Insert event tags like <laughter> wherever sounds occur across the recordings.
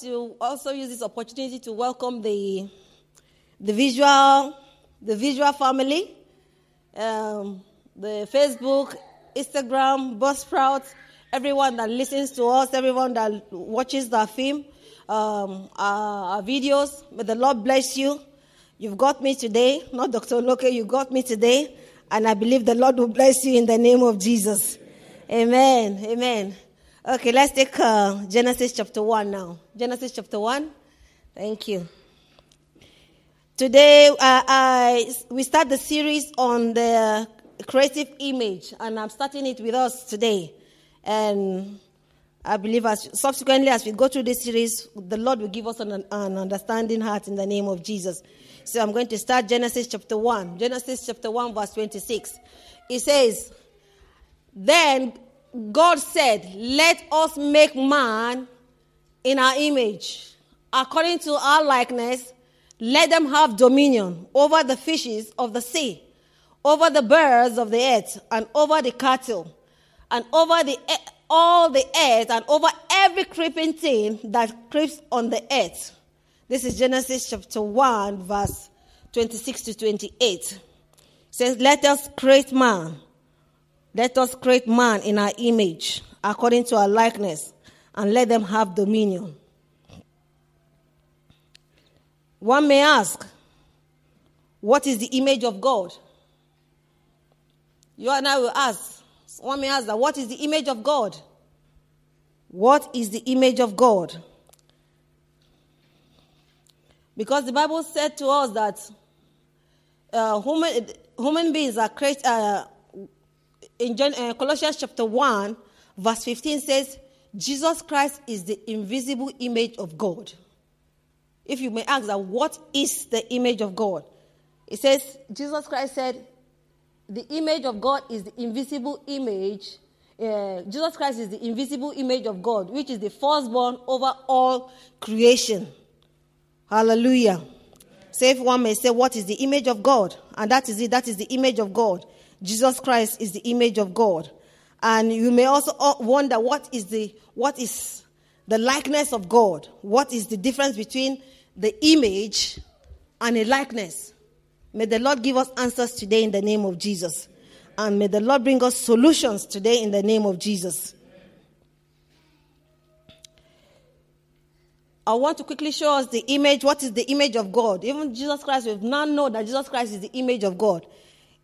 to also use this opportunity to welcome the the visual the visual family, um, the Facebook, Instagram, Buzzsprout, everyone that listens to us, everyone that watches the film, um, our, our videos. May the Lord bless you. You've got me today, not Dr. Loke, you got me today, and I believe the Lord will bless you in the name of Jesus. Amen. Amen. Okay, let's take uh, Genesis chapter 1 now. Genesis chapter 1. Thank you. Today, uh, I, we start the series on the creative image, and I'm starting it with us today. And I believe as subsequently as we go through this series, the Lord will give us an, an understanding heart in the name of Jesus. So I'm going to start Genesis chapter 1. Genesis chapter 1, verse 26. It says, Then God said, Let us make man in our image, according to our likeness. Let them have dominion over the fishes of the sea, over the birds of the earth, and over the cattle, and over the all the earth, and over every creeping thing that creeps on the earth. This is Genesis chapter 1, verse 26 to 28. It says, Let us create man. Let us create man in our image, according to our likeness, and let them have dominion. One may ask, what is the image of God? You and I will ask. One may ask that, what is the image of God? What is the image of God? Because the Bible said to us that uh, human, human beings are created, uh, in John, uh, Colossians chapter 1, verse 15 says, Jesus Christ is the invisible image of God. If you may ask that, what is the image of God? It says, Jesus Christ said, the image of God is the invisible image. Uh, Jesus Christ is the invisible image of God, which is the firstborn over all creation. Hallelujah. So if one may say, what is the image of God? And that is it. That is the image of God. Jesus Christ is the image of God. And you may also uh, wonder what is the, what is the likeness of God? What is the difference between the image and a likeness? May the Lord give us answers today in the name of Jesus. And may the Lord bring us solutions today in the name of Jesus. I want to quickly show us the image. What is the image of God? Even Jesus Christ, we've now know that Jesus Christ is the image of God.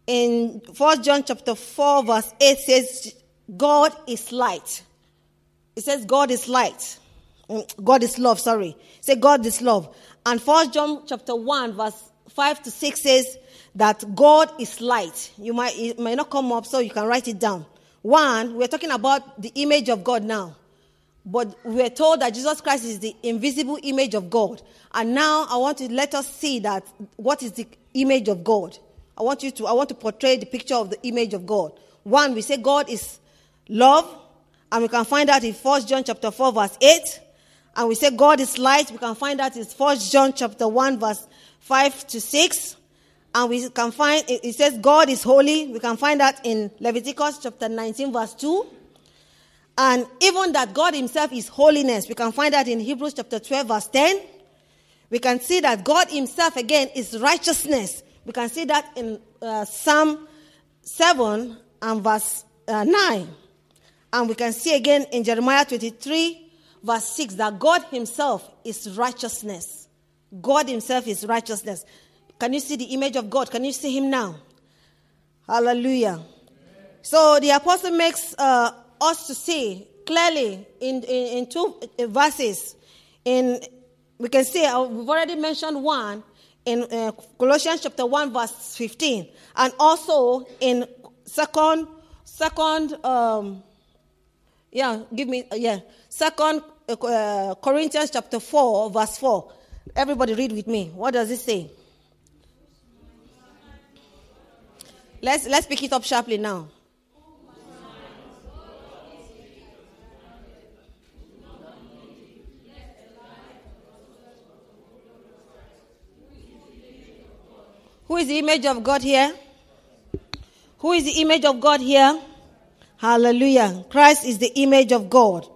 In 1 John chapter 4, verse 8 says, God is light. It says God is light. Mm, God is love, sorry. Say God is love. And 1 John chapter 1, verse 5 to 6 says that God is light. You might, it might not come up, so you can write it down. One, we're talking about the image of God now. But we're told that Jesus Christ is the invisible image of God. And now I want to let us see that what is the image of God. I want you to I want to portray the picture of the image of God. One, we say God is love, and we can find that in 1 John chapter 4, verse 8. And we say God is light, we can find that in 1 John chapter 1, verse 5 to 6. And we can find it says God is holy. We can find that in Leviticus chapter 19, verse 2. And even that God Himself is holiness, we can find that in Hebrews chapter 12, verse 10. We can see that God Himself again is righteousness. We can see that in uh, Psalm 7 and verse uh, 9. And we can see again in Jeremiah 23, verse 6, that God Himself is righteousness. God Himself is righteousness. Can you see the image of God? Can you see Him now? Hallelujah. So the apostle makes uh, us to see clearly in, in, in two verses. In we can see uh, we've already mentioned one in uh, Colossians chapter 1 verse 15 and also in second second um yeah give me uh, yeah second uh, uh, Corinthians chapter 4 verse 4 everybody read with me. What does it say? Let's let's pick it up sharply now Who is the image of God here? Who is the image of God here? Hallelujah. Christ is the image of God.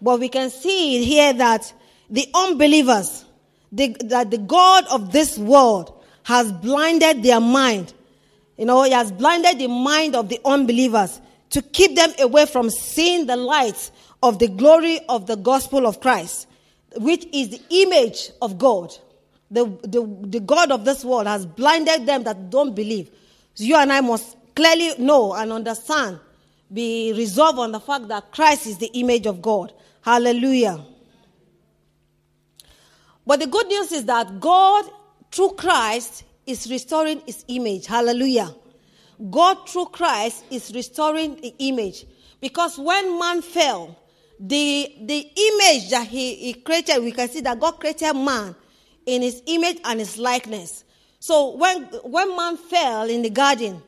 But we can see here that the unbelievers, the, that the God of this world has blinded their mind. You know, he has blinded the mind of the unbelievers to keep them away from seeing the light of the glory of the gospel of Christ, which is the image of God. The, the, the God of this world has blinded them that don't believe. So you and I must clearly know and understand, be resolved on the fact that Christ is the image of God. Hallelujah. But the good news is that God, through Christ, is restoring his image. Hallelujah. God, through Christ, is restoring the image. Because when man fell, the, the image that he, he created, we can see that God created man in his image and his likeness. So when, when man fell in the garden,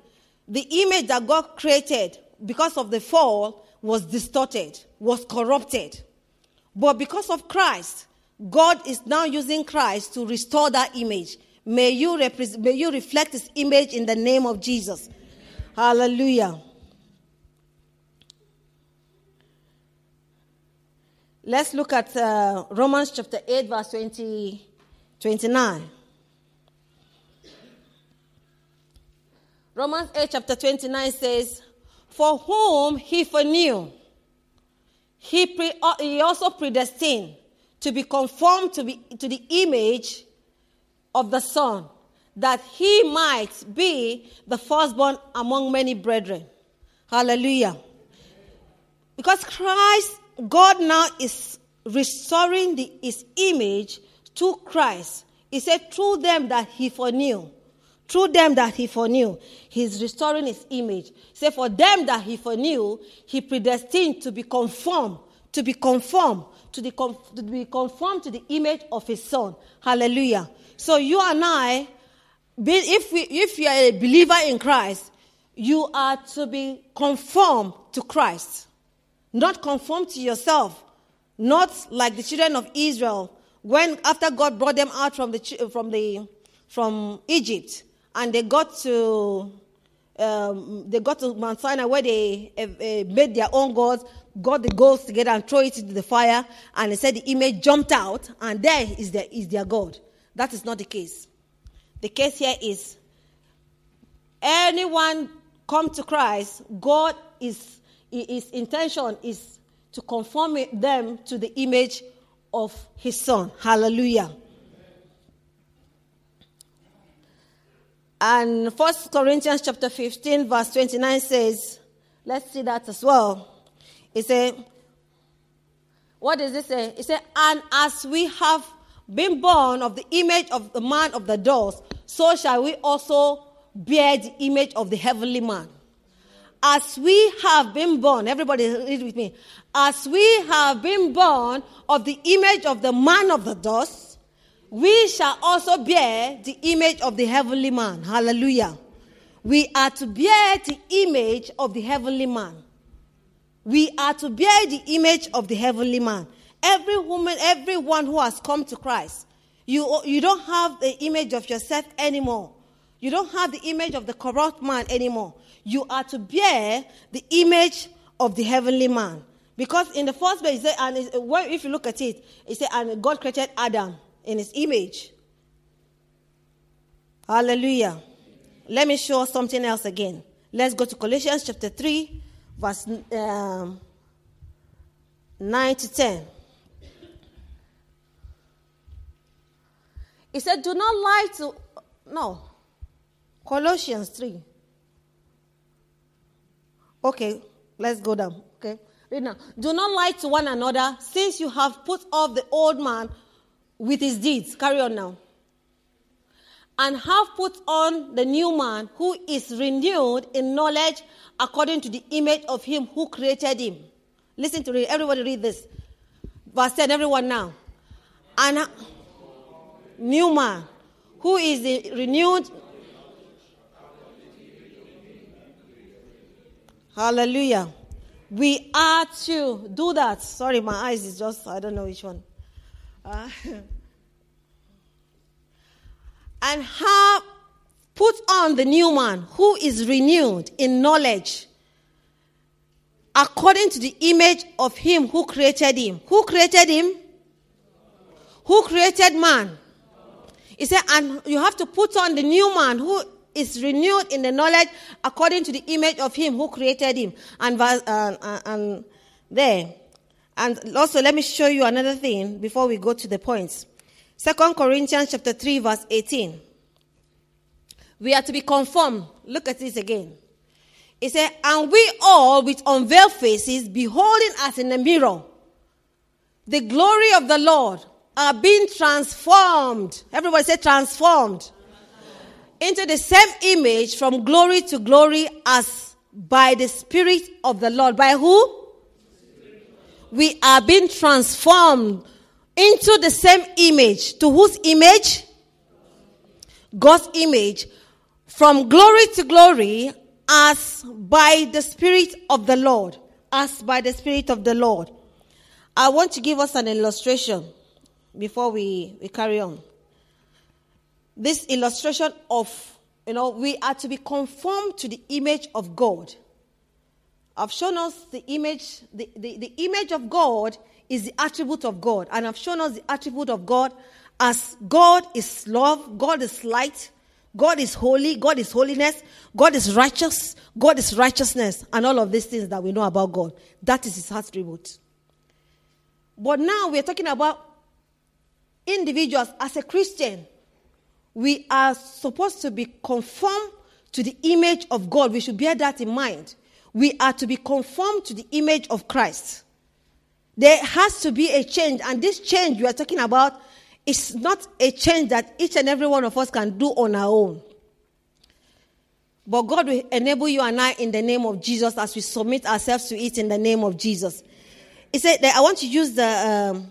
the image that God created because of the fall was distorted, was corrupted. But because of Christ, God is now using Christ to restore that image. May you, repre- may you reflect his image in the name of Jesus. Hallelujah. Let's look at uh, Romans chapter 8, verse 20, 29. Romans 8, chapter 29 says, For whom he foreknew, he, pre- uh, he also predestined to be conformed to, be, to the image of the Son, that he might be the firstborn among many brethren. Hallelujah. Because Christ God now is restoring the, his image to Christ. He said, through them that he foreknew. Through them that he foreknew, he's restoring his image. He said, for them that he foreknew, he predestined to be conformed, to be conformed, to, the, to be conformed to the image of his son. Hallelujah. So you and I, if, we, if you are a believer in Christ, you are to be conformed to Christ not conformed to yourself, not like the children of Israel when after God brought them out from the from the from Egypt and they got to um, they got to Mount Sinai where they uh, uh, made their own gods, got the goats together and throw it into the fire, and they said the image jumped out, and there is their, is their God. That is not the case. The case here is anyone come to Christ, God is his intention is to conform them to the image of his son. Hallelujah. And First Corinthians chapter 15, verse 29 says, let's see that as well. It says, what does it say? It says, and as we have been born of the image of the man of the doors, so shall we also bear the image of the heavenly man as we have been born, everybody read with me, as we have been born of the image of the man of the dust, we shall also bear the image of the heavenly man. Hallelujah. We are to bear the image of the heavenly man. We are to bear the image of the heavenly man. Every woman, everyone who has come to Christ, you, you don't have the image of yourself anymore. You don't have the image of the corrupt man anymore you are to bear the image of the heavenly man. Because in the first place, said, and if you look at it, it said, and God created Adam in his image. Hallelujah. Let me show something else again. Let's go to Colossians chapter 3, verse um, 9 to 10. He said, Do not lie to. No. Colossians 3. Okay, let's go down. Read now. Do not lie to one another, since you have put off the old man with his deeds. Carry on now. And have put on the new man who is renewed in knowledge according to the image of him who created him. Listen to. Everybody read this. Verse 10, everyone now. And new man who is renewed Hallelujah. We are to do that. Sorry, my eyes is just, I don't know which one. Uh, <laughs> and have put on the new man who is renewed in knowledge according to the image of him who created him. Who created him? Who created man? He said, and you have to put on the new man who is renewed in the knowledge according to the image of him who created him. And, uh, uh, and there. And also, let me show you another thing before we go to the points. Second Corinthians chapter 3, verse 18. We are to be conformed. Look at this again. He said, And we all with unveiled faces, beholding as in a mirror the glory of the Lord, are being transformed. Everybody say transformed. Into the same image from glory to glory as by the Spirit of the Lord. By who? We are being transformed into the same image. To whose image? God's image. From glory to glory as by the Spirit of the Lord. As by the Spirit of the Lord. I want to give us an illustration before we, we carry on. This illustration of, you know, we are to be conformed to the image of God. I've shown us the image, the, the, the image of God is the attribute of God. And I've shown us the attribute of God as God is love, God is light, God is holy, God is holiness, God is righteous, God is righteousness, and all of these things that we know about God. That is his attribute. But now we're talking about individuals as a Christian. We are supposed to be conformed to the image of God. We should bear that in mind. We are to be conformed to the image of Christ. There has to be a change, and this change we are talking about is not a change that each and every one of us can do on our own. But God will enable you and I in the name of Jesus as we submit ourselves to it in the name of Jesus. He said that I want to use the um,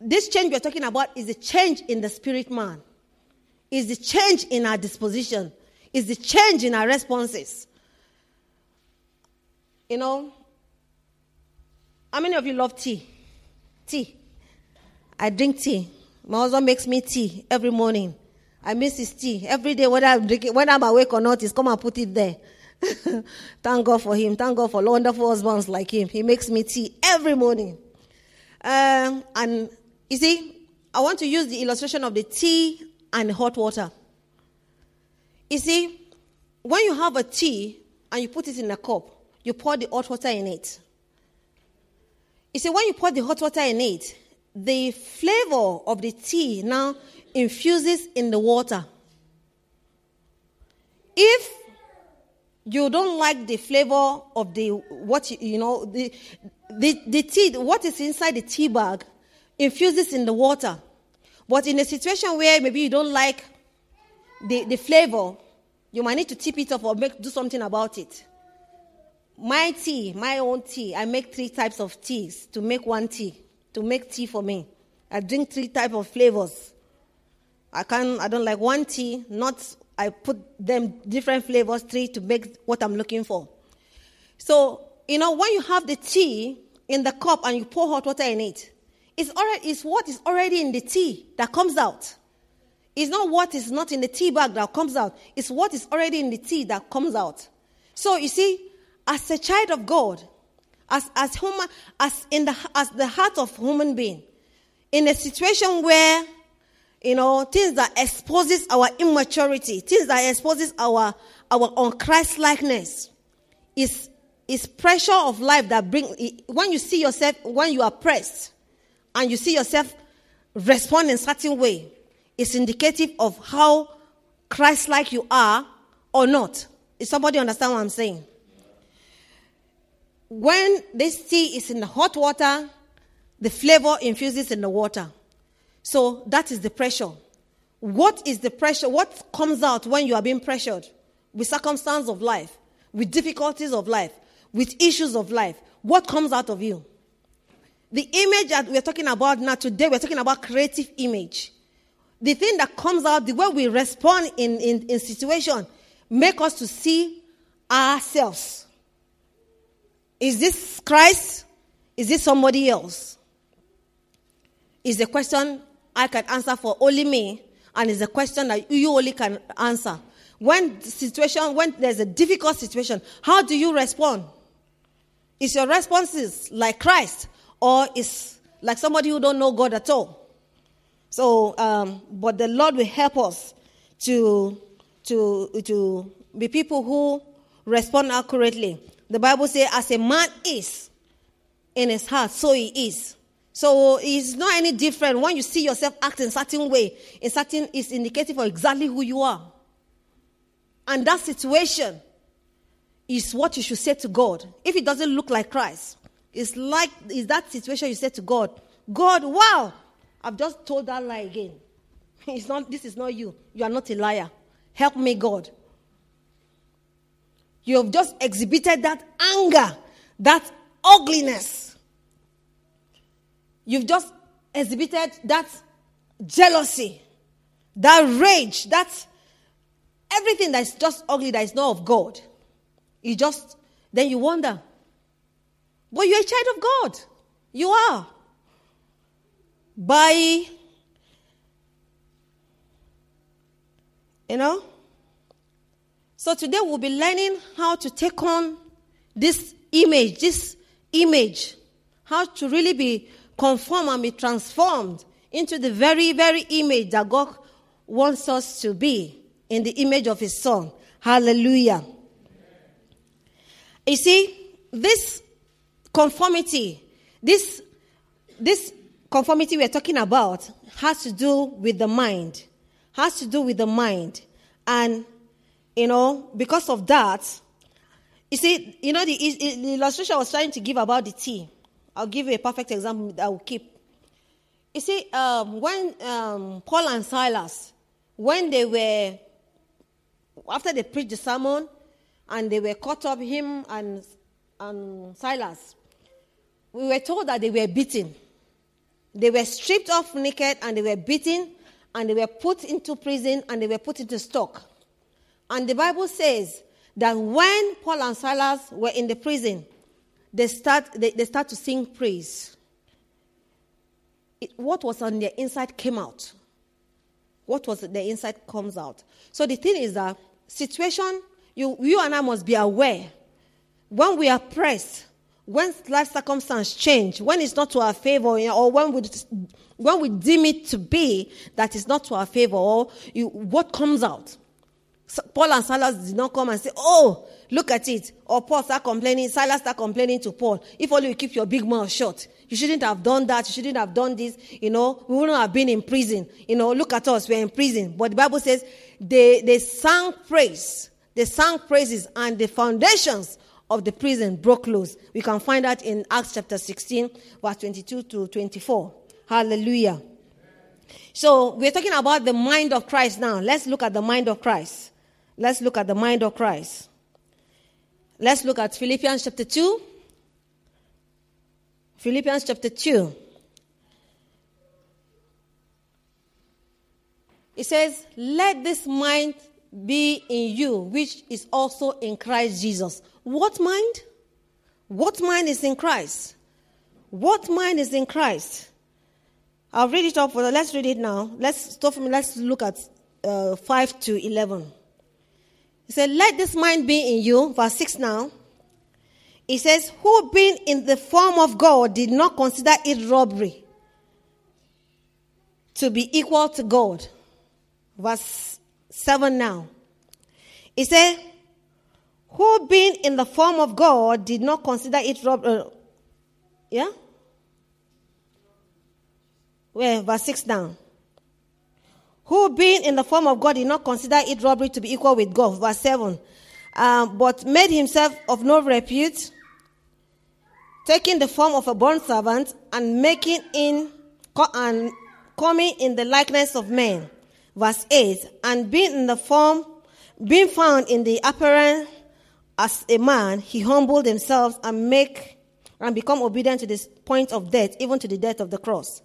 this change we're talking about is the change in the spirit man, is the change in our disposition, is the change in our responses. You know, how many of you love tea? Tea. I drink tea. My husband makes me tea every morning. I miss his tea every day, whether I'm drinking, whether I'm awake or not. He's come and put it there. <laughs> Thank God for him. Thank God for wonderful husbands like him. He makes me tea every morning. Um, and you see, I want to use the illustration of the tea and hot water. You see, when you have a tea and you put it in a cup, you pour the hot water in it. You see, when you pour the hot water in it, the flavor of the tea now infuses in the water. If you don't like the flavor of the what you, know the, the the tea what is inside the tea bag infuses in the water but in a situation where maybe you don't like the, the flavor you might need to tip it off or make do something about it. My tea my own tea i make three types of teas to make one tea to make tea for me. I drink three type of flavors. I can i don't like one tea not I put them different flavors, three, to make what I'm looking for. So, you know, when you have the tea in the cup and you pour hot water in it, it's, already, it's what is already in the tea that comes out. It's not what is not in the tea bag that comes out. It's what is already in the tea that comes out. So you see, as a child of God, as as human, as in the as the heart of human being, in a situation where you know, things that exposes our immaturity, things that exposes our our unChristlikeness, is is pressure of life that bring when you see yourself when you are pressed and you see yourself respond in certain way, it's indicative of how Christ-like you are or not. Is somebody understand what I'm saying? When this tea is in the hot water, the flavor infuses in the water. So that is the pressure. What is the pressure? What comes out when you are being pressured with circumstances of life, with difficulties of life, with issues of life? What comes out of you? The image that we're talking about now today, we're talking about creative image. The thing that comes out, the way we respond in, in, in situation, make us to see ourselves. Is this Christ? Is this somebody else? Is a question I can answer for only me, and it's a question that you only can answer. When situation, when there's a difficult situation, how do you respond? Is your responses like Christ, or is like somebody who don't know God at all? So, um, but the Lord will help us to, to, to be people who respond accurately. The Bible says, as a man is in his heart, so he is. So it's not any different when you see yourself act in certain way. In certain is indicative of exactly who you are. And that situation is what you should say to God. If it doesn't look like Christ, it's like is that situation you said to God, God, wow, I've just told that lie again. <laughs> It's not this is not you. You are not a liar. Help me, God. You have just exhibited that anger, that ugliness. You've just exhibited that jealousy, that rage, that everything that's just ugly that is not of God. You just, then you wonder. But you're a child of God. You are. By, you know? So today we'll be learning how to take on this image, this image, how to really be conformed and be transformed into the very, very image that God wants us to be in the image of His Son. Hallelujah. You see, this conformity, this, this conformity we're talking about has to do with the mind, has to do with the mind. And, you know, because of that, you see, you know, the, the illustration I was trying to give about the tea. I'll give you a perfect example that I will keep. You see, um, when um, Paul and Silas, when they were, after they preached the sermon, and they were caught up, him and, and Silas, we were told that they were beaten. They were stripped off naked and they were beaten and they were put into prison and they were put into stock. And the Bible says that when Paul and Silas were in the prison, they start, they, they start to sing praise. It, what was on their inside came out. What was the inside comes out. So the thing is that situation, you, you and I must be aware. When we are pressed, when life circumstances change, when it's not to our favor, or when we, when we deem it to be that it's not to our favor, or you, what comes out? So Paul and Silas did not come and say, Oh, look at it. Or Paul start complaining, Silas start complaining to Paul. If only you keep your big mouth shut. You shouldn't have done that. You shouldn't have done this. You know, we wouldn't have been in prison. You know, look at us. We're in prison. But the Bible says they, they sang praise. They sang praises and the foundations of the prison broke loose. We can find that in Acts chapter 16, verse 22 to 24. Hallelujah. So we're talking about the mind of Christ now. Let's look at the mind of Christ. Let's look at the mind of Christ. Let's look at Philippians chapter 2. Philippians chapter 2. It says, Let this mind be in you, which is also in Christ Jesus. What mind? What mind is in Christ? What mind is in Christ? I'll read it up for let's read it now. Let's stop from let's look at uh, 5 to 11. He said, Let this mind be in you, verse 6 now. He says, Who being in the form of God did not consider it robbery to be equal to God. Verse 7 now. He said, Who being in the form of God did not consider it robbery. Uh, yeah? Where? Verse 6 down who being in the form of God did not consider it robbery to be equal with God. Verse 7. Um, but made himself of no repute, taking the form of a born servant and making in and coming in the likeness of men. Verse 8. And being in the form, being found in the appearance as a man, he humbled himself and make and become obedient to this point of death, even to the death of the cross.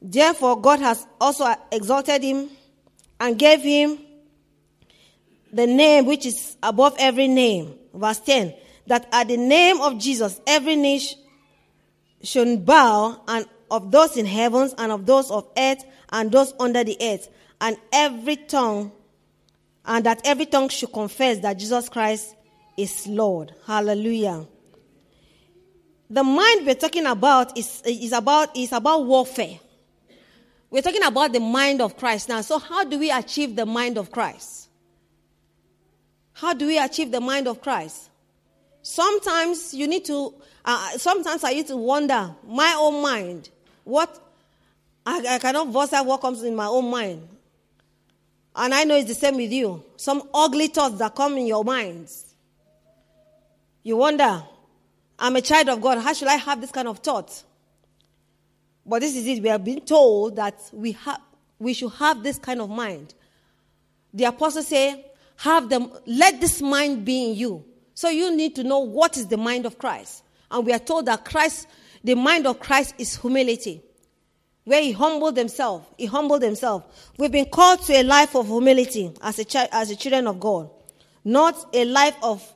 Therefore, God has also exalted him and gave him the name which is above every name. Verse 10 that at the name of Jesus, every knee should bow, and of those in heavens, and of those of earth, and those under the earth, and every tongue, and that every tongue should confess that Jesus Christ is Lord. Hallelujah. The mind we're talking about is, is about is about warfare We're talking about the mind of Christ now. So, how do we achieve the mind of Christ? How do we achieve the mind of Christ? Sometimes you need to, uh, sometimes I need to wonder, my own mind, what, I, I cannot voice out what comes in my own mind. And I know it's the same with you. Some ugly thoughts that come in your minds. You wonder, I'm a child of God. How should I have this kind of thought? But this is it. We have been told that we, have, we should have this kind of mind. The apostle say, have them, let this mind be in you. So you need to know what is the mind of Christ. And we are told that Christ, the mind of Christ is humility where he humbled himself. He humbled himself. We've been called to a life of humility as a child, as a children of God, not a life of.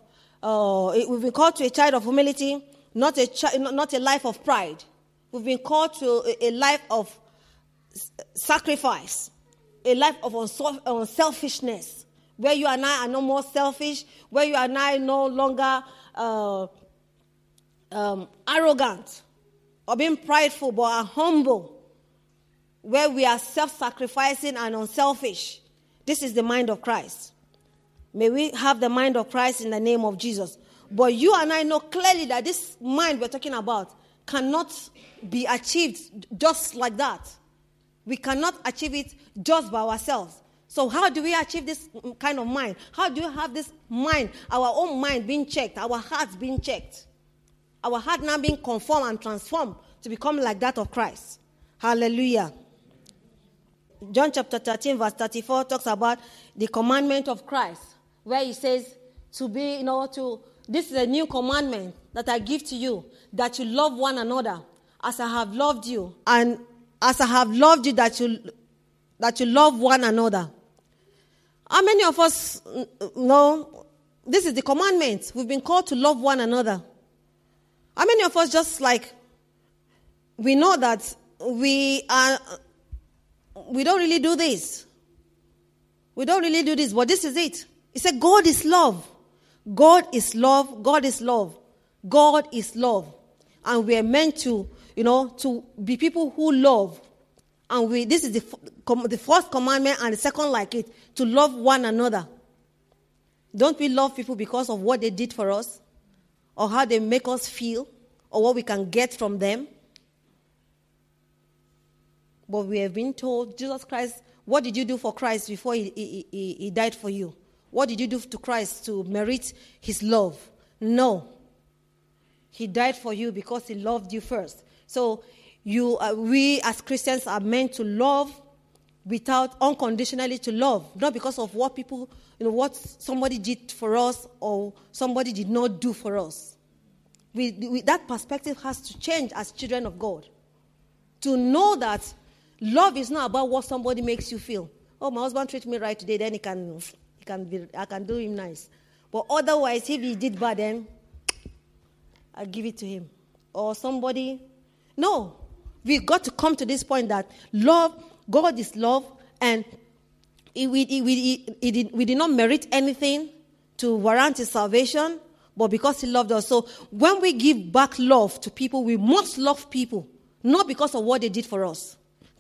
Uh, we've been called to a child of humility, not a chi- not a life of pride. We've been called to a, life of sacrifice, a life of unselfishness, where you and I are no more selfish, where you and I no longer uh, um, arrogant or being prideful, but are humble where we are self sacrificing and unselfish. This is the mind of Christ. May we have the mind of Christ in the name of Jesus. But you and I know clearly that this mind we're talking about cannot be achieved just like that. We cannot achieve it just by ourselves. So, how do we achieve this kind of mind? How do we have this mind, our own mind being checked, our hearts being checked, our heart now being conformed and transformed to become like that of Christ? Hallelujah. John chapter 13, verse 34 talks about the commandment of Christ, where he says to be, you know, to this is a new commandment that I give to you, that you love one another as I have loved you, and as I have loved you, that you that you love one another. How many of us know this is the commandment? We've been called to love one another. How many of us just like we know that we are we don't really do this. We don't really do this, but this is it. He said, God is love. God is love. God is love. God is love. And we are meant to, you know, to be people who love. And we, this is the, the first commandment and the second like it, to love one another. Don't we love people because of what they did for us? Or how they make us feel? Or what we can get from them? But we have been told, Jesus Christ, what did you do for Christ before he, he, he, he died for you? What did you do to Christ to merit his love? No. He died for you because he loved you first. So you, uh, we as Christians are meant to love without unconditionally to love, not because of what people, you know, what somebody did for us or somebody did not do for us. We, we, that perspective has to change as children of God. To know that Love is not about what somebody makes you feel. Oh, my husband treats me right today, then he can, he can be, I can do him nice. But otherwise, if he did bad, then I give it to him. Or somebody. No, we've got to come to this point that love, God is love, and we, we, we, did, we did not merit anything to warrant his salvation, but because he loved us. So when we give back love to people, we must love people, not because of what they did for us.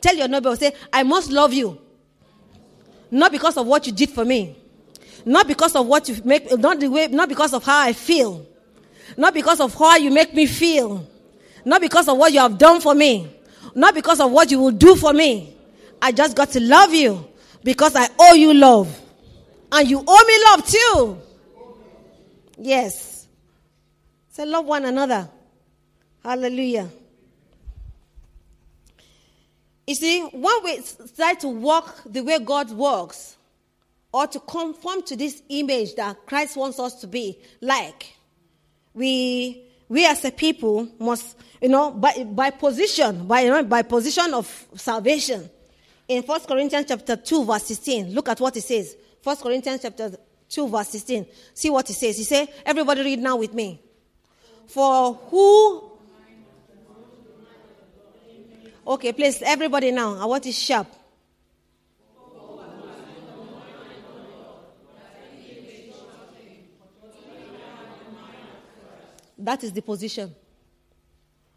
Tell your neighbor, say, I must love you. Not because of what you did for me. Not because of what you make, not the way, not because of how I feel. Not because of how you make me feel. Not because of what you have done for me. Not because of what you will do for me. I just got to love you because I owe you love. And you owe me love too. Yes. So love one another. Hallelujah. You see, when we start to walk the way God walks, or to conform to this image that Christ wants us to be like, we we as a people must, you know, by, by position, by, you know, by position of salvation. In 1 Corinthians chapter 2, verse 16, look at what it says. 1 Corinthians chapter 2, verse 16. See what it says. He says, everybody read now with me. For who Okay, please, everybody now. I want it sharp. That is the position.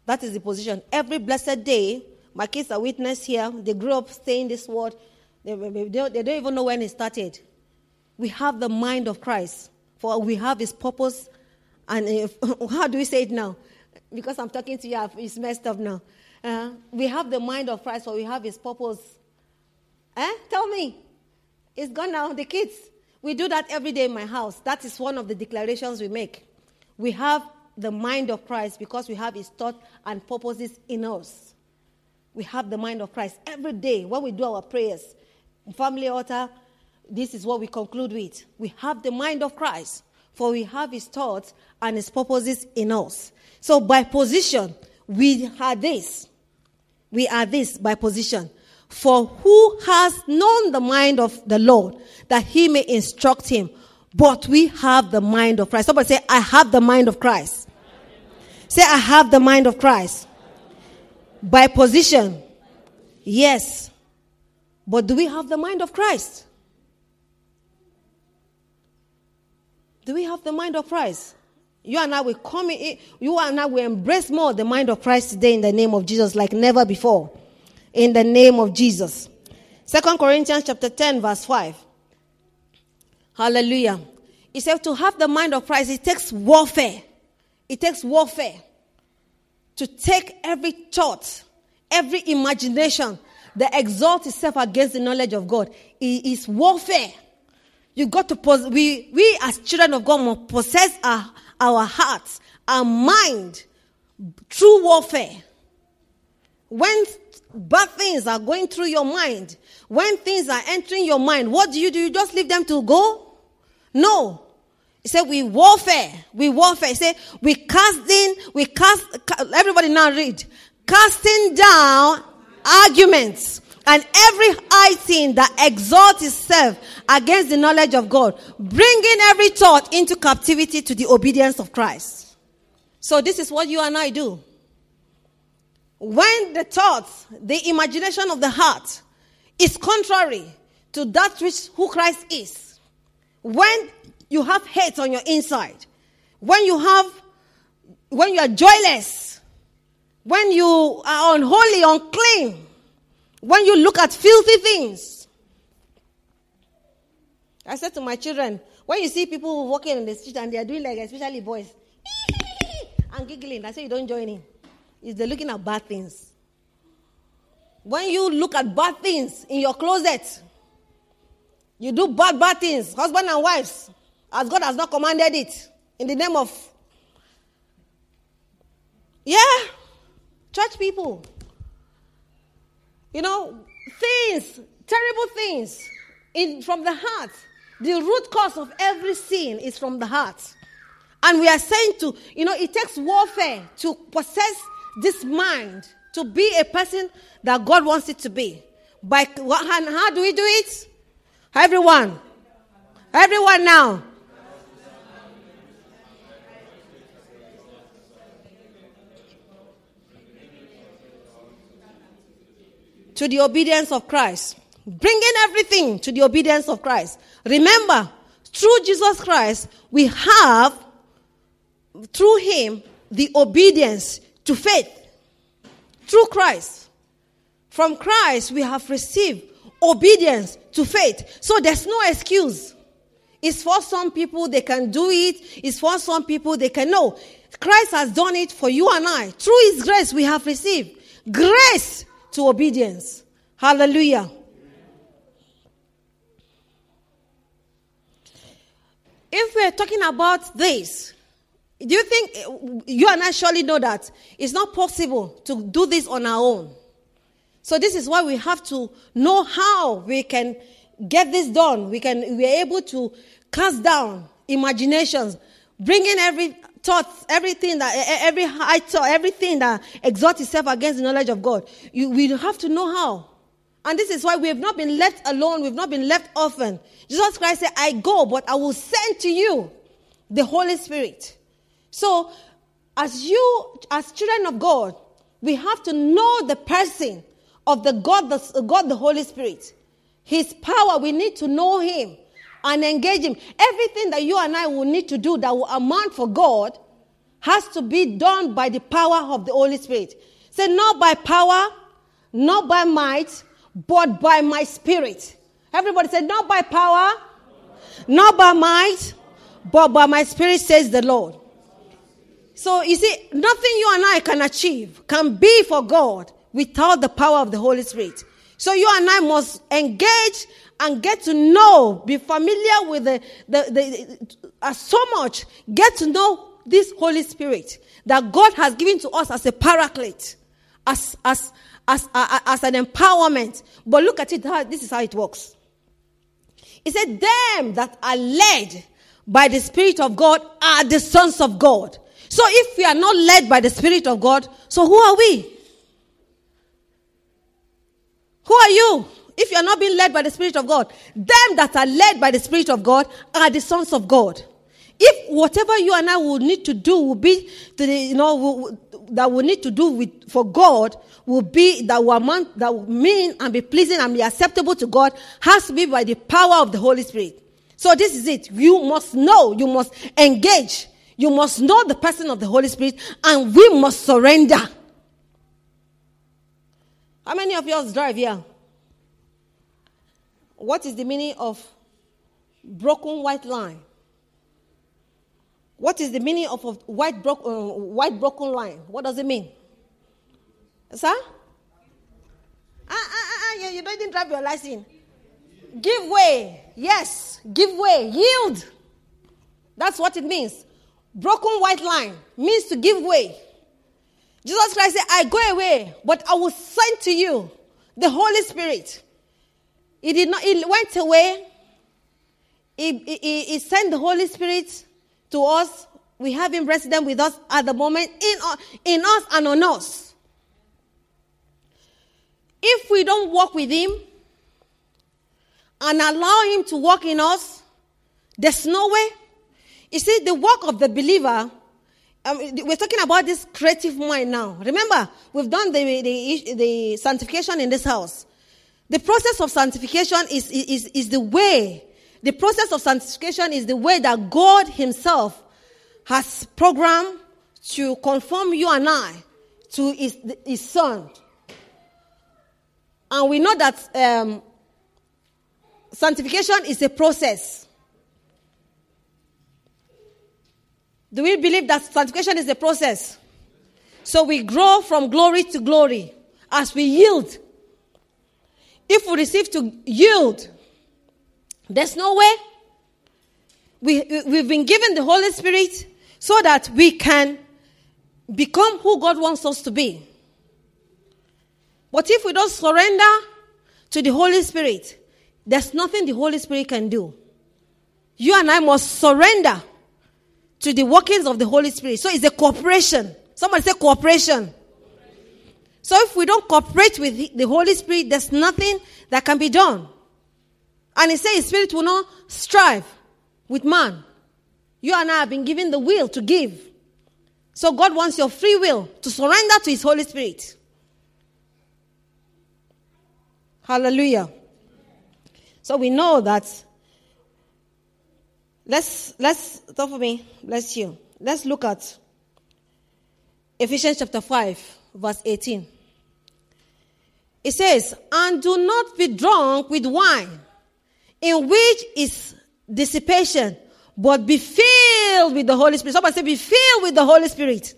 That is the position. Every blessed day, My kids are witness here. They grew up saying this word. They, they, don't, they don't even know when it started. We have the mind of Christ, for we have His purpose. And if, <laughs> how do we say it now? Because I'm talking to you, it's messed up now. Uh, we have the mind of Christ, for we have His purpose. Eh? Tell me. It's gone now. The kids. We do that every day in my house. That is one of the declarations we make. We have the mind of Christ because we have his thought and purposes in us. We have the mind of Christ every day when we do our prayers. Family altar, this is what we conclude with. We have the mind of Christ, for we have his thoughts and his purposes in us. So by position, we are this. We are this by position. For who has known the mind of the Lord that he may instruct him? But we have the mind of Christ. Somebody say, I have the mind of Christ. Say, I have the mind of Christ. By position. Yes. But do we have the mind of Christ? Do we have the mind of Christ? You and I will come in, you and I will embrace more the mind of Christ today in the name of Jesus like never before in the name of Jesus. Second Corinthians chapter 10 verse 5. Hallelujah. He said to have the mind of Christ, it takes warfare. It takes warfare to take every thought, every imagination that exalts itself against the knowledge of God. It is warfare. You got to pos- we we as children of God must possess our, our hearts, our mind through warfare. When bad things are going through your mind, when things are entering your mind, what do you do? You just leave them to go? No. He said, we warfare. We warfare. He said, we casting, we cast, everybody now read. Casting down arguments and every high thing that exalts itself against the knowledge of God, bringing every thought into captivity to the obedience of Christ. So this is what you and I do. When the thoughts, the imagination of the heart is contrary to that which who Christ is, when you have hate on your inside, when you have, when you are joyless, when you are unholy, unclean, when you look at filthy things. I said to my children, when you see people walking in the street and they are doing like, especially boys, <laughs> and giggling, I say you don't join in is they're looking at bad things. When you look at bad things in your closet, you do bad, bad things, husband and wives, as God has not commanded it, in the name of, yeah, church people. You know, things, terrible things, in, from the heart. The root cause of every sin is from the heart. And we are saying to, you know, it takes warfare to possess this mind to be a person that God wants it to be. By and how do we do it? Everyone. Everyone now. To the obedience of Christ. Bringing everything to the obedience of Christ. Remember, through Jesus Christ, we have, through Him, the obedience to faith through Christ. From Christ, we have received obedience to faith. So there's no excuse. It's for some people, they can do it. It's for some people, they can know. Christ has done it for you and I. Through His grace, we have received grace to obedience. Hallelujah. If we're talking about this, do you think you and I surely know that it's not possible to do this on our own? So this is why we have to know how we can get this done. We can we are able to cast down imaginations, bringing every thought, everything that every high thought, everything that exalts itself against the knowledge of God. You, we have to know how. And this is why we have not been left alone. We've not been left orphan. Jesus Christ said, I go, but I will send to you the Holy Spirit. So, as you, as children of God, we have to know the person of the God, the God, the Holy Spirit. His power, we need to know Him and engage Him. Everything that you and I will need to do that will amount for God has to be done by the power of the Holy Spirit. Say, not by power, not by might, but by my spirit. Everybody said, not by power, not by might, but by my spirit, says the Lord. So you see, nothing you and I can achieve can be for God without the power of the Holy Spirit. So you and I must engage and get to know, be familiar with the, the, the uh, so much, get to know this Holy Spirit that God has given to us as a paraclete, as, as, as, uh, as an empowerment. But look at it, how, this is how it works. He said, them that are led by the Spirit of God are the sons of God. So if we are not led by the Spirit of God, so who are we? Who are you? If you are not being led by the Spirit of God, them that are led by the Spirit of God are the sons of God. If whatever you and I will need to do will be to the, you know, will, that we need to do with, for God will be that will amount, that will mean and be pleasing and be acceptable to God has to be by the power of the Holy Spirit. So this is it. You must know, you must engage, you must know the person of the Holy Spirit, and we must surrender. How many of you drive here? What is the meaning of broken white line? What is the meaning of white, bro- uh, white broken line? What does it mean? Sir? Ah, ah, ah, ah, you don't even drive your license. Give way. Yes, give way. Yield. That's what it means. Broken white line means to give way. Jesus Christ said, I go away, but I will send to you the Holy Spirit. He did not, he went away. He, he, he sent the Holy Spirit to us. We have him resident with us at the moment in, in us and on us. If we don't walk with him and allow him to walk in us, there's no way. You see, the work of the believer, um, we're talking about this creative mind now. Remember, we've done the, the, the sanctification in this house. The process of sanctification is, is, is the way the process of sanctification is the way that God Himself has programmed to conform you and I to His, his Son. And we know that um, sanctification is a process. Do we believe that sanctification is a process? So we grow from glory to glory as we yield. If we receive to yield, there's no way. We, we've been given the Holy Spirit so that we can become who God wants us to be. But if we don't surrender to the Holy Spirit, there's nothing the Holy Spirit can do. You and I must surrender to the workings of the Holy Spirit. So it's a cooperation. Somebody say cooperation. So if we don't cooperate with the Holy Spirit, there's nothing that can be done. And he says, Spirit will not strive with man. You and I have been given the will to give. So God wants your free will to surrender to His Holy Spirit. Hallelujah. So we know that. Let's let's talk for me. Bless you. Let's look at Ephesians chapter 5, verse 18. It says, And do not be drunk with wine in which is dissipation, but be filled with the Holy Spirit. Somebody say, be filled with the Holy Spirit.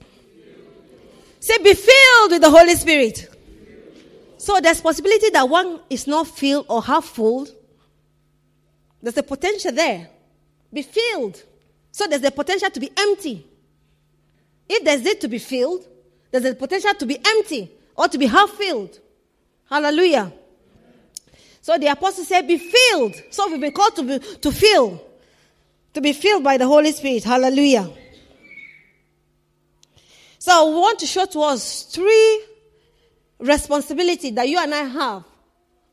Say, be filled with the Holy Spirit. So there's possibility that one is not filled or half full. There's a potential there. Be filled. So there's a potential to be empty. If there's it to be filled, there's a potential to be empty or to be half filled. Hallelujah. So the apostle said, be filled. So we've been called to be, to fill. To be filled by the Holy Spirit. Hallelujah. So we want to show to us three responsibilities that you and I have.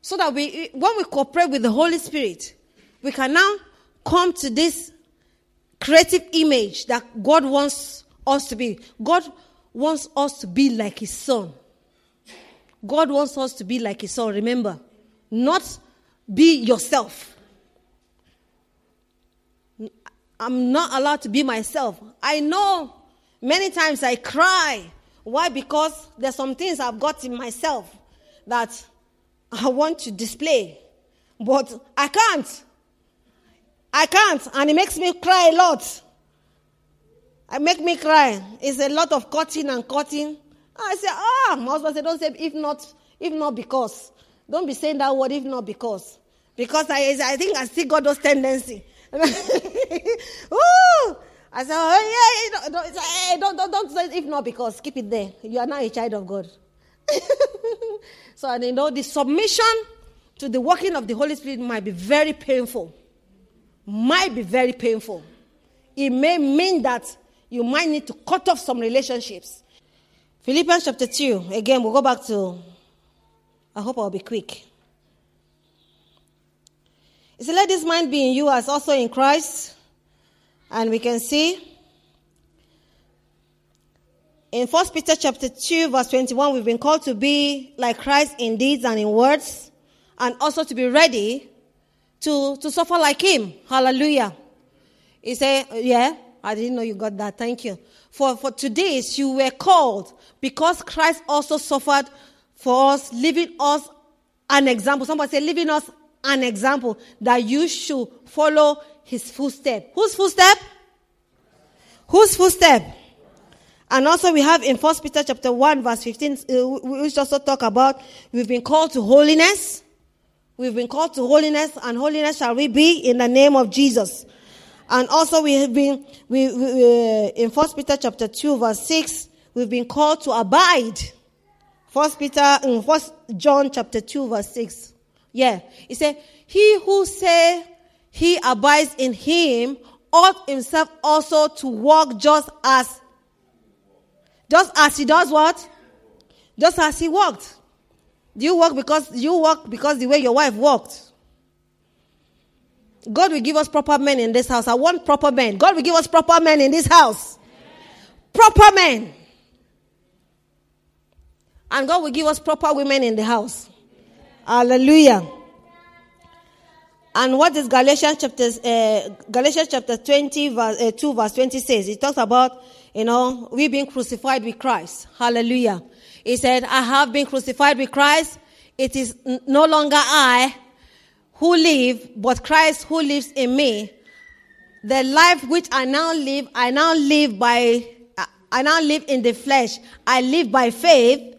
So that we, when we cooperate with the Holy Spirit, we can now come to this creative image that God wants us to be. God wants us to be like His Son. God wants us to be like His Son. Remember, not be yourself. I'm not allowed to be myself. I know many times I cry. Why? Because there's some things I've got in myself that I want to display, but I can't. I can't, and it makes me cry a lot. It make me cry. It's a lot of cutting and cutting. I say, ah, my husband said, don't say if not, if not because. Don't be saying that word if not because. Because I, I think I still got those tendencies. <laughs> Ooh! I said, oh, yeah, don't, don't, don't, don't say if not because. Keep it there. You are now a child of God. <laughs> so, and you know, the submission to the working of the Holy Spirit might be very painful. Might be very painful. It may mean that you might need to cut off some relationships. Philippians chapter 2, again, we'll go back to, I hope I'll be quick. It says, Let this mind be in you as also in Christ. And we can see in 1 Peter chapter 2, verse 21, we've been called to be like Christ in deeds and in words, and also to be ready to, to suffer like him. Hallelujah. He said, Yeah, I didn't know you got that. Thank you. For, for today, you were called because Christ also suffered for us, leaving us an example. Somebody say, leaving us an example that you should follow his footstep. Whose footstep? Whose footstep? And also we have in First Peter chapter 1 verse 15, uh, which also talk about we've been called to holiness. We've been called to holiness and holiness shall we be in the name of Jesus. And also we have been, we, we uh, in First Peter chapter 2 verse 6, we've been called to abide. First Peter, in First John chapter 2 verse 6. Yeah. He said, he who say he abides in him ought himself also to walk just as, just as he does what? Just as he walked. Do you walk because, you walk because the way your wife walked? God will give us proper men in this house. I want proper men. God will give us proper men in this house. Proper men. And God will give us proper women in the house. Hallelujah. And what is Galatians chapter, uh, Galatians chapter 20, verse, uh, 2 verse 20 says? It talks about, you know, we being crucified with Christ. Hallelujah. He said, I have been crucified with Christ. It is no longer I who live, but Christ who lives in me. The life which I now live, I now live by, I now live in the flesh. I live by faith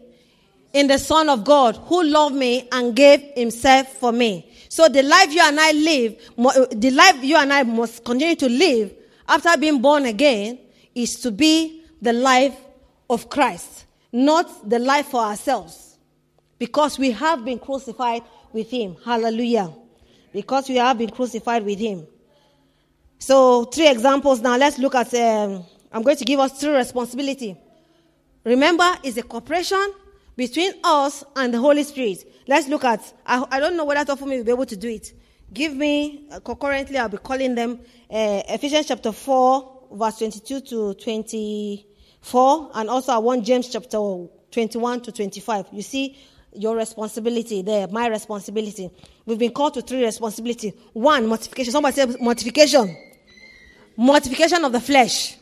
in the Son of God who loved me and gave himself for me. So the life you and I live, the life you and I must continue to live after being born again is to be the life of Christ, not the life for ourselves. Because we have been crucified with him. Hallelujah because we have been crucified with him. So, three examples now. Let's look at, um, I'm going to give us three responsibility. Remember, it's a cooperation between us and the Holy Spirit. Let's look at, I, I don't know whether of me will be able to do it. Give me, uh, concurrently, I'll be calling them uh, Ephesians chapter 4, verse 22 to 24, and also I want James chapter 21 to 25. You see, your responsibility there, my responsibility. We've been called to three responsibility. One, mortification. Somebody say mortification. Mortification of the flesh.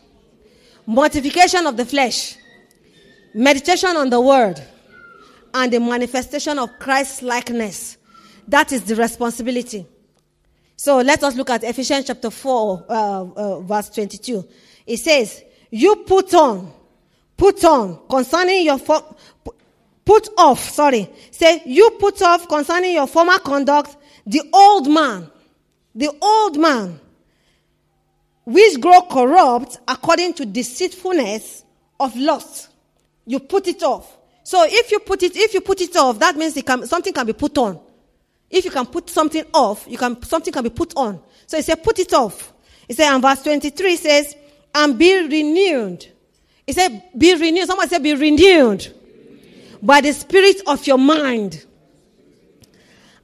Mortification of the flesh. Meditation on the word. And the manifestation of Christ's likeness. That is the responsibility. So let us look at Ephesians chapter 4, uh, uh, verse 22. It says, You put on, put on, concerning your, put off, sorry, say, you put off concerning your former conduct the old man, the old man, which grow corrupt according to deceitfulness of lust. You put it off. So if you put it, if you put it off, that means can, something can be put on. If you can put something off, you can, something can be put on. So he said, put it off. He said, and verse 23 says, and be renewed. He said, be renewed. Someone said, be renewed by the spirit of your mind.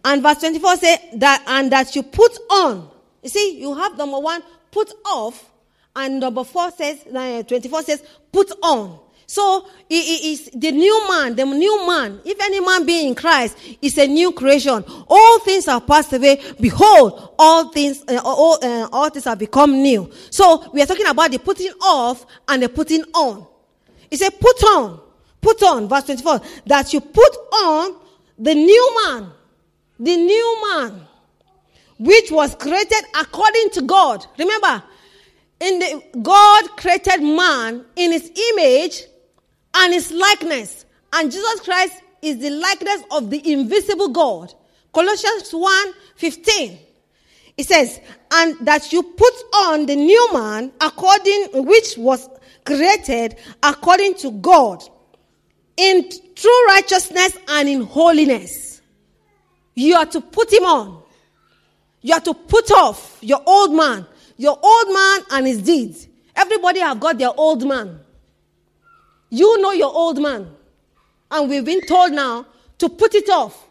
And verse 24 says that, and that you put on. You see, you have number one, put off, and number four says, uh, 24 says, put on. So it is the new man, the new man. If any man be in Christ, is a new creation. All things are passed away. Behold, all things, uh, all, uh, all things have become new. So we are talking about the putting off and the putting on. It's a put on. Put on, verse 24, that you put on the new man, the new man, which was created according to God. Remember, in the God created man in his image and his likeness. And Jesus Christ is the likeness of the invisible God. Colossians 1 15. It says, and that you put on the new man according, which was created according to God in true righteousness and in holiness. You are to put him on. You are to put off your old man, your old man and his deeds. Everybody have got their old man. You know your old man. And we've been told now to put it off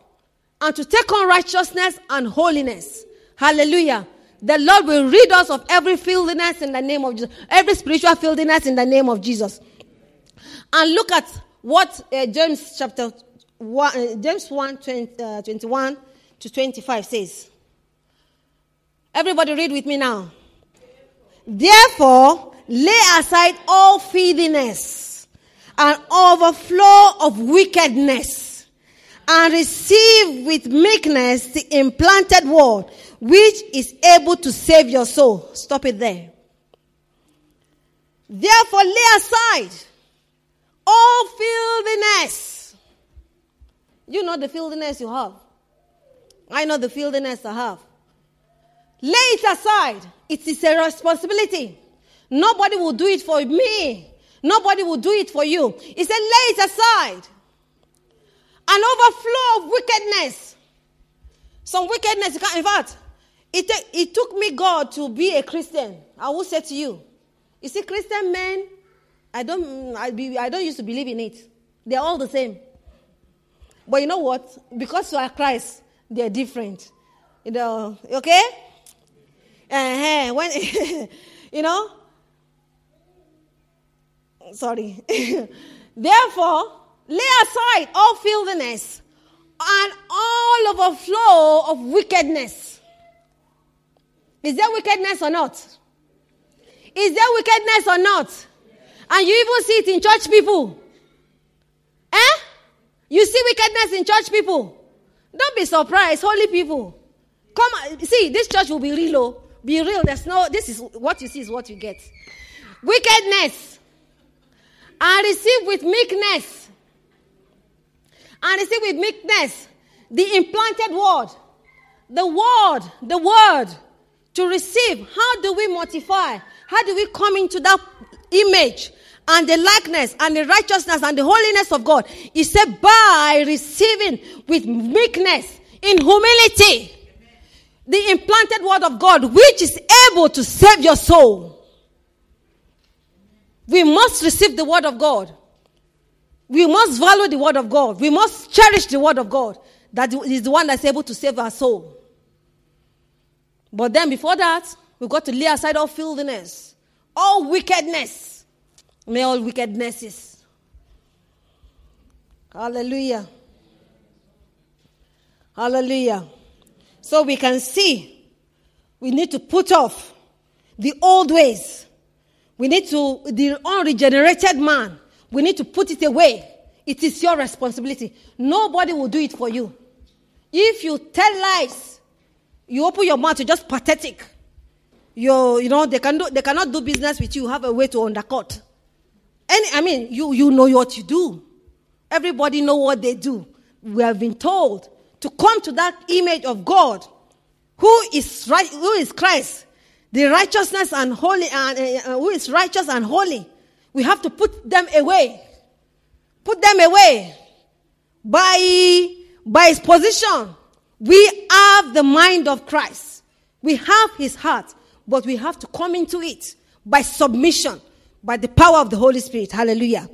and to take on righteousness and holiness. Hallelujah. The Lord will rid us of every filthiness in the name of Jesus, every spiritual filthiness in the name of Jesus. And look at what uh, James chapter 1, uh, James 1 20, uh, 21 to 25 says. Everybody read with me now. Therefore, lay aside all filthiness and overflow of wickedness and receive with meekness the implanted word which is able to save your soul. Stop it there. Therefore, lay aside all filthiness. You know the filthiness you have. I know the filthiness I have. Lay it aside. It is a responsibility. Nobody will do it for me. Nobody will do it for you. He said, lay it aside. An overflow of wickedness. Some wickedness, in fact, it, it took me God to be a Christian. I will say to you, you see, Christian men, I don't, I, be, I don't used to believe in it. They're all the same. But you know what? Because you are Christ, they're different. You know, okay? Uh-huh. When, <laughs> you know, sorry. <laughs> Therefore, lay aside all filthiness and all overflow of wickedness. Is there wickedness or not? Is there wickedness or not? And you even see it in church people. Eh? You see wickedness in church people. Don't be surprised, holy people. Come, see, this church will be real. Oh. Be real. There's no, this is what you see is what you get. Wickedness. And receive with meekness. And receive with meekness the implanted word. The word, the word to receive. How do we mortify? How do we come into that image and the likeness and the righteousness and the holiness of God? He said, by receiving with meekness, in humility the implanted word of God, which is able to save your soul. We must receive the word of God. We must value the word of God. We must cherish the word of God. That is the one that's able to save our soul. But then before that, we've got to lay aside all filthiness, all wickedness. May all wickednesses. Hallelujah. Hallelujah. So we can see we need to put off the old ways. We need to, the unregenerated man, we need to put it away. It is your responsibility. Nobody will do it for you. If you tell lies, you open your mouth, you're just pathetic. You, you know, they, can do, they cannot do business with you. Have a way to undercut. Any, I mean, you, you know what you do. Everybody know what they do. We have been told to come to that image of God, who is right, who is Christ, the righteousness and holy, and uh, who is righteous and holy. We have to put them away. Put them away by by his position. We have the mind of Christ. We have his heart, but we have to come into it by submission, by the power of the Holy Spirit. Hallelujah.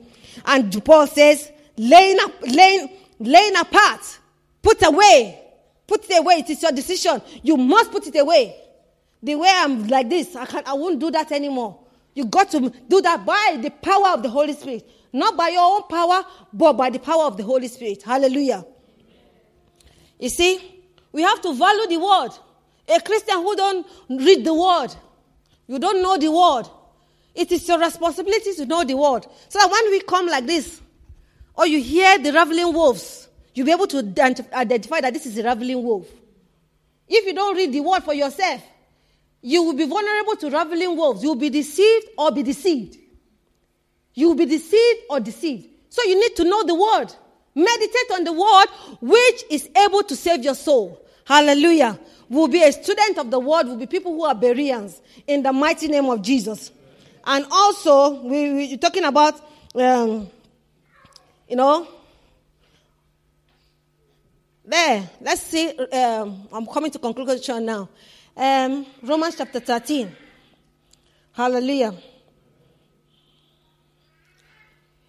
And Paul says, laying up, laying, laying apart Put away. Put it away. It is your decision. You must put it away. The way I'm like this, I can't, I won't do that anymore. You got to do that by the power of the Holy Spirit. Not by your own power, but by the power of the Holy Spirit. Hallelujah. You see, we have to value the word. A Christian who don't read the word, you don't know the word. It is your responsibility to know the word. So that when we come like this, or you hear the raveling wolves, You'll be able to identify that this is a raveling wolf. If you don't read the word for yourself, you will be vulnerable to raveling wolves. You will be deceived or be deceived. You will be deceived or deceived. So you need to know the word. Meditate on the word which is able to save your soul. Hallelujah. We'll be a student of the word, will be people who are Bereans in the mighty name of Jesus. And also, we, we're talking about, um, you know, there, let's see. Um, I'm coming to conclusion now. Um, Romans chapter 13. Hallelujah.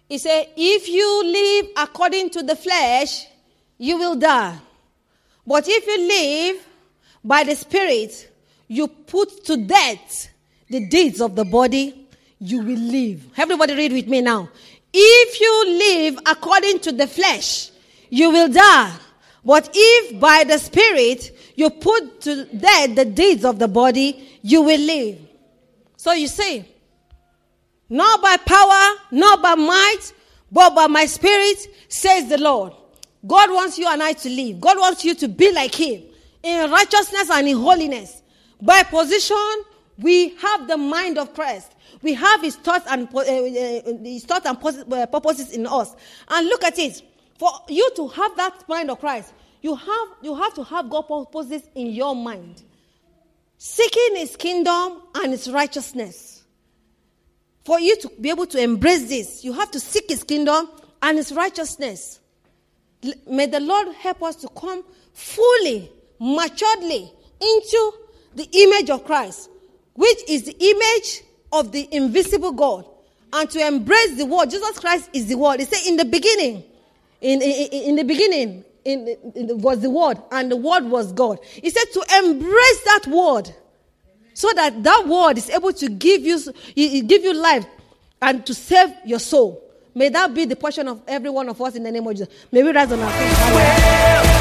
He said, If you live according to the flesh, you will die. But if you live by the Spirit, you put to death the deeds of the body, you will live. Everybody read with me now. If you live according to the flesh, you will die. But if by the Spirit you put to death the deeds of the body, you will live. So you see, not by power, not by might, but by my Spirit, says the Lord. God wants you and I to live. God wants you to be like Him in righteousness and in holiness. By position, we have the mind of Christ. We have His thoughts and uh, His thoughts and purposes in us. And look at it. For you to have that mind of Christ, you have, you have to have God's purposes in your mind. Seeking His kingdom and His righteousness. For you to be able to embrace this, you have to seek His kingdom and His righteousness. May the Lord help us to come fully, maturedly into the image of Christ, which is the image of the invisible God, and to embrace the word. Jesus Christ is the word. He said, In the beginning, in, in, in the beginning in, in, was the word, and the word was God. He said to embrace that word so that that word is able to give you, give you life and to save your soul. May that be the portion of every one of us in the name of Jesus. May we rise on our feet.